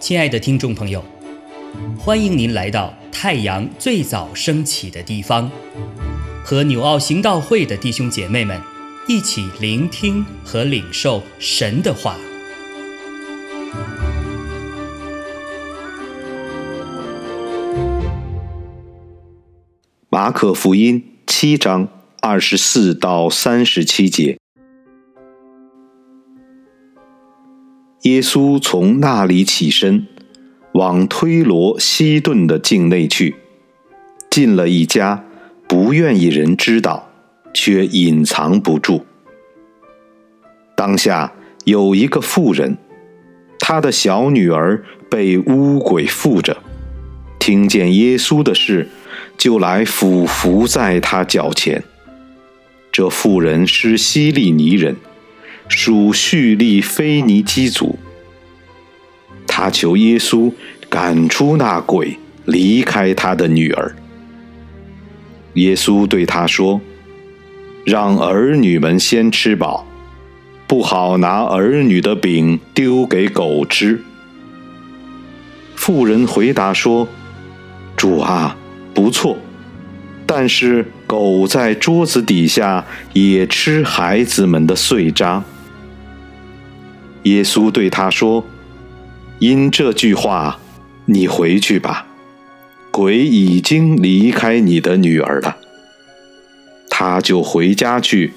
亲爱的听众朋友，欢迎您来到太阳最早升起的地方，和纽奥行道会的弟兄姐妹们一起聆听和领受神的话。马可福音七章二十四到三十七节。耶稣从那里起身，往推罗西顿的境内去，进了一家，不愿意人知道，却隐藏不住。当下有一个妇人，她的小女儿被污鬼附着，听见耶稣的事，就来俯伏在他脚前。这妇人是希利尼人。属叙利非尼基族，他求耶稣赶出那鬼，离开他的女儿。耶稣对他说：“让儿女们先吃饱，不好拿儿女的饼丢给狗吃。”妇人回答说：“主啊，不错，但是狗在桌子底下也吃孩子们的碎渣。”耶稣对他说：“因这句话，你回去吧，鬼已经离开你的女儿了。”他就回家去，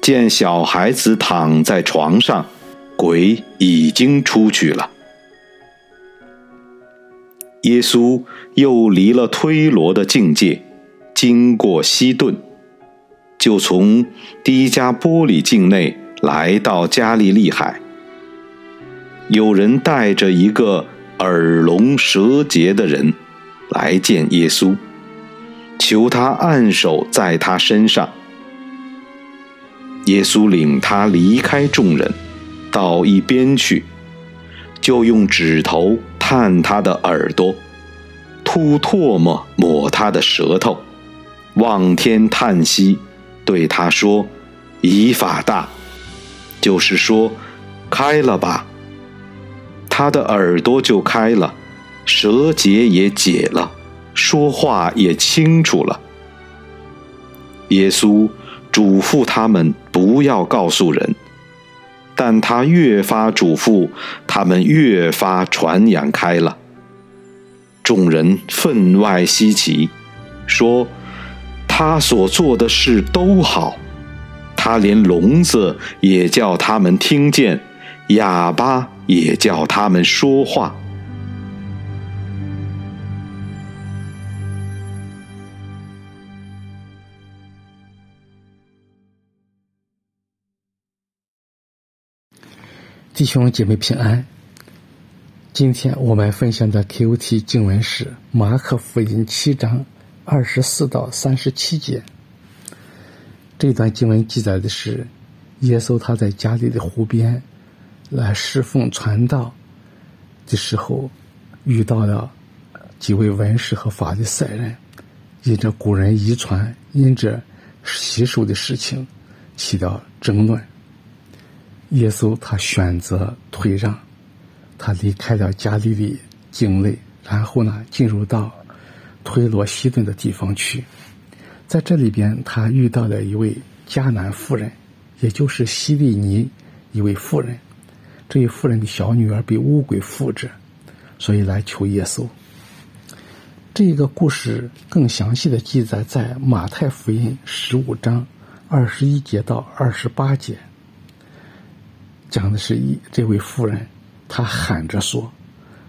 见小孩子躺在床上，鬼已经出去了。耶稣又离了推罗的境界，经过西顿，就从低加波里境内来到加利利海。有人带着一个耳聋舌结的人来见耶稣，求他按手在他身上。耶稣领他离开众人，到一边去，就用指头探他的耳朵，吐唾沫抹他的舌头，望天叹息，对他说：“以法大，就是说，开了吧。”他的耳朵就开了，舌结也解了，说话也清楚了。耶稣嘱咐他们不要告诉人，但他越发嘱咐，他们越发传扬开了。众人分外稀奇，说他所做的事都好，他连聋子也叫他们听见，哑巴。也叫他们说话。弟兄姐妹平安。今天我们分享的 Q.T 经文是马可福音七章二十四到三十七节。这段经文记载的是耶稣他在家里的湖边。来侍奉传道的时候，遇到了几位文士和法利赛人，因着古人遗传、因着习俗的事情起了争论。耶稣他选择退让，他离开了加利利境内，然后呢，进入到推罗西顿的地方去。在这里边，他遇到了一位迦南妇人，也就是西利尼一位妇人。这位妇人的小女儿被乌鬼附着，所以来求耶稣。这个故事更详细的记载在马太福音十五章二十一节到二十八节，讲的是一这位妇人，她喊着说：“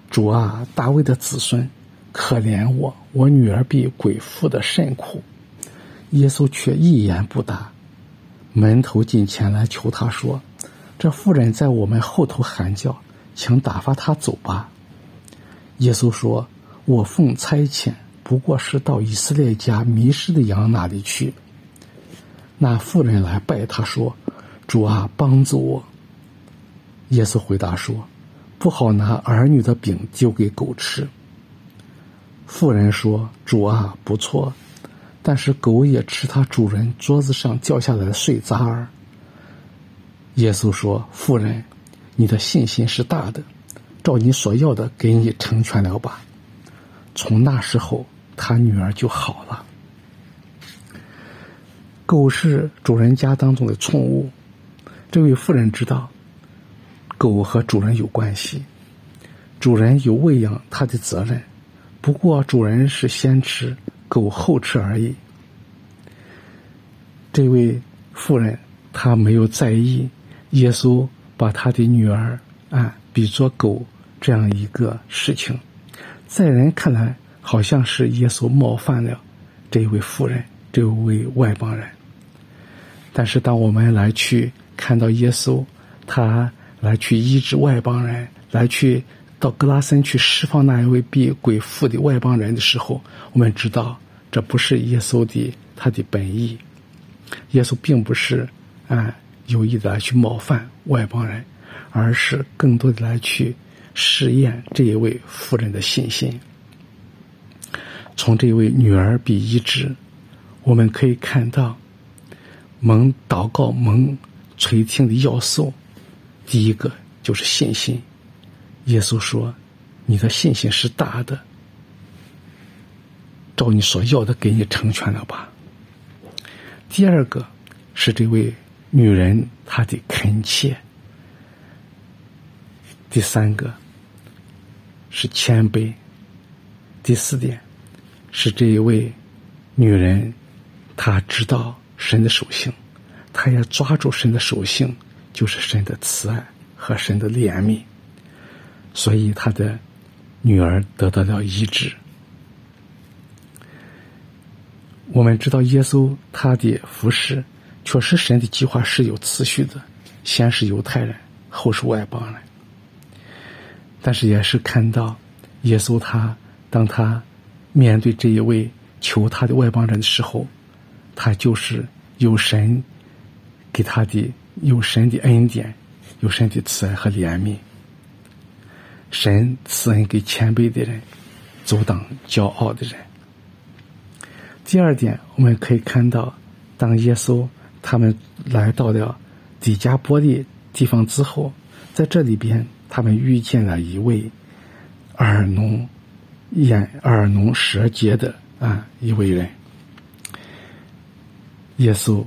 主啊，大卫的子孙，可怜我，我女儿被鬼附的甚苦。”耶稣却一言不答。门头进前来求他说。这妇人在我们后头喊叫，请打发他走吧。耶稣说：“我奉差遣，不过是到以色列家迷失的羊那里去。”那妇人来拜他说：“主啊，帮助我。”耶稣回答说：“不好拿儿女的饼丢给狗吃。”妇人说：“主啊，不错，但是狗也吃它主人桌子上掉下来的碎渣儿。”耶稣说：“妇人，你的信心是大的，照你所要的给你成全了吧。”从那时候，他女儿就好了。狗是主人家当中的宠物，这位妇人知道，狗和主人有关系，主人有喂养它的责任，不过主人是先吃，狗后吃而已。这位妇人她没有在意。耶稣把他的女儿啊比作狗这样一个事情，在人看来好像是耶稣冒犯了这位妇人，这位外邦人。但是当我们来去看到耶稣，他来去医治外邦人，来去到格拉森去释放那一位被鬼附的外邦人的时候，我们知道这不是耶稣的他的本意。耶稣并不是啊。有意的来去冒犯外邦人，而是更多的来去试验这一位妇人的信心。从这位女儿比医治，我们可以看到蒙祷告蒙垂听的要素，第一个就是信心。耶稣说：“你的信心是大的，照你所要的给你成全了吧。”第二个是这位。女人她的恳切，第三个是谦卑，第四点是这一位女人，她知道神的属性，她要抓住神的属性，就是神的慈爱和神的怜悯，所以她的女儿得到了医治。我们知道耶稣他的服饰。确实，神的计划是有次序的，先是犹太人，后是外邦人。但是也是看到耶稣他，当他面对这一位求他的外邦人的时候，他就是有神给他的有神的恩典，有神的慈爱和怜悯。神赐恩给谦卑的人，阻挡骄傲的人。第二点，我们可以看到，当耶稣。他们来到了底加波利地方之后，在这里边，他们遇见了一位耳聋眼耳聋舌结的啊一位人。耶稣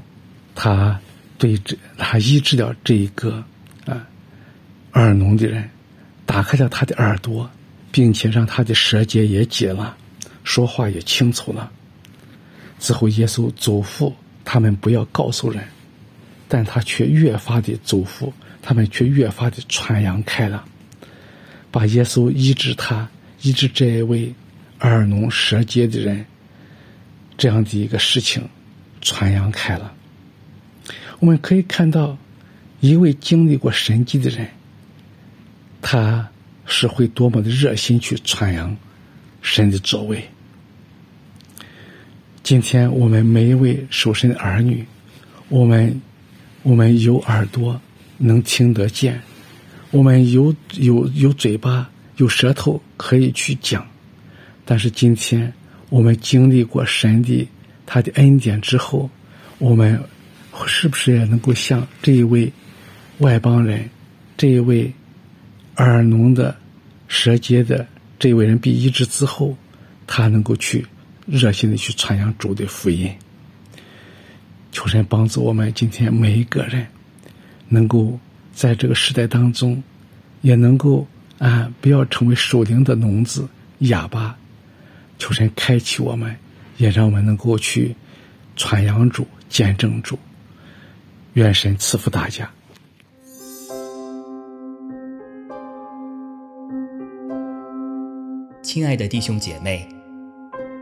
他对这他医治了这一个啊耳聋的人，打开了他的耳朵，并且让他的舌结也解了，说话也清楚了。之后，耶稣嘱咐。他们不要告诉人，但他却越发的祝福，他们却越发的传扬开了，把耶稣医治他、医治这一位耳聋舌结的人这样的一个事情传扬开了。我们可以看到，一位经历过神迹的人，他是会多么的热心去传扬神的作为。今天我们每一位属神的儿女，我们我们有耳朵能听得见，我们有有有嘴巴有舌头可以去讲，但是今天我们经历过神的他的恩典之后，我们是不是也能够像这一位外邦人，这一位耳聋的舌结的这位人被医治之后，他能够去？热心的去传扬主的福音，求神帮助我们今天每一个人，能够在这个时代当中，也能够啊，不要成为属灵的聋子、哑巴。求神开启我们，也让我们能够去传扬主、见证主。愿神赐福大家，亲爱的弟兄姐妹。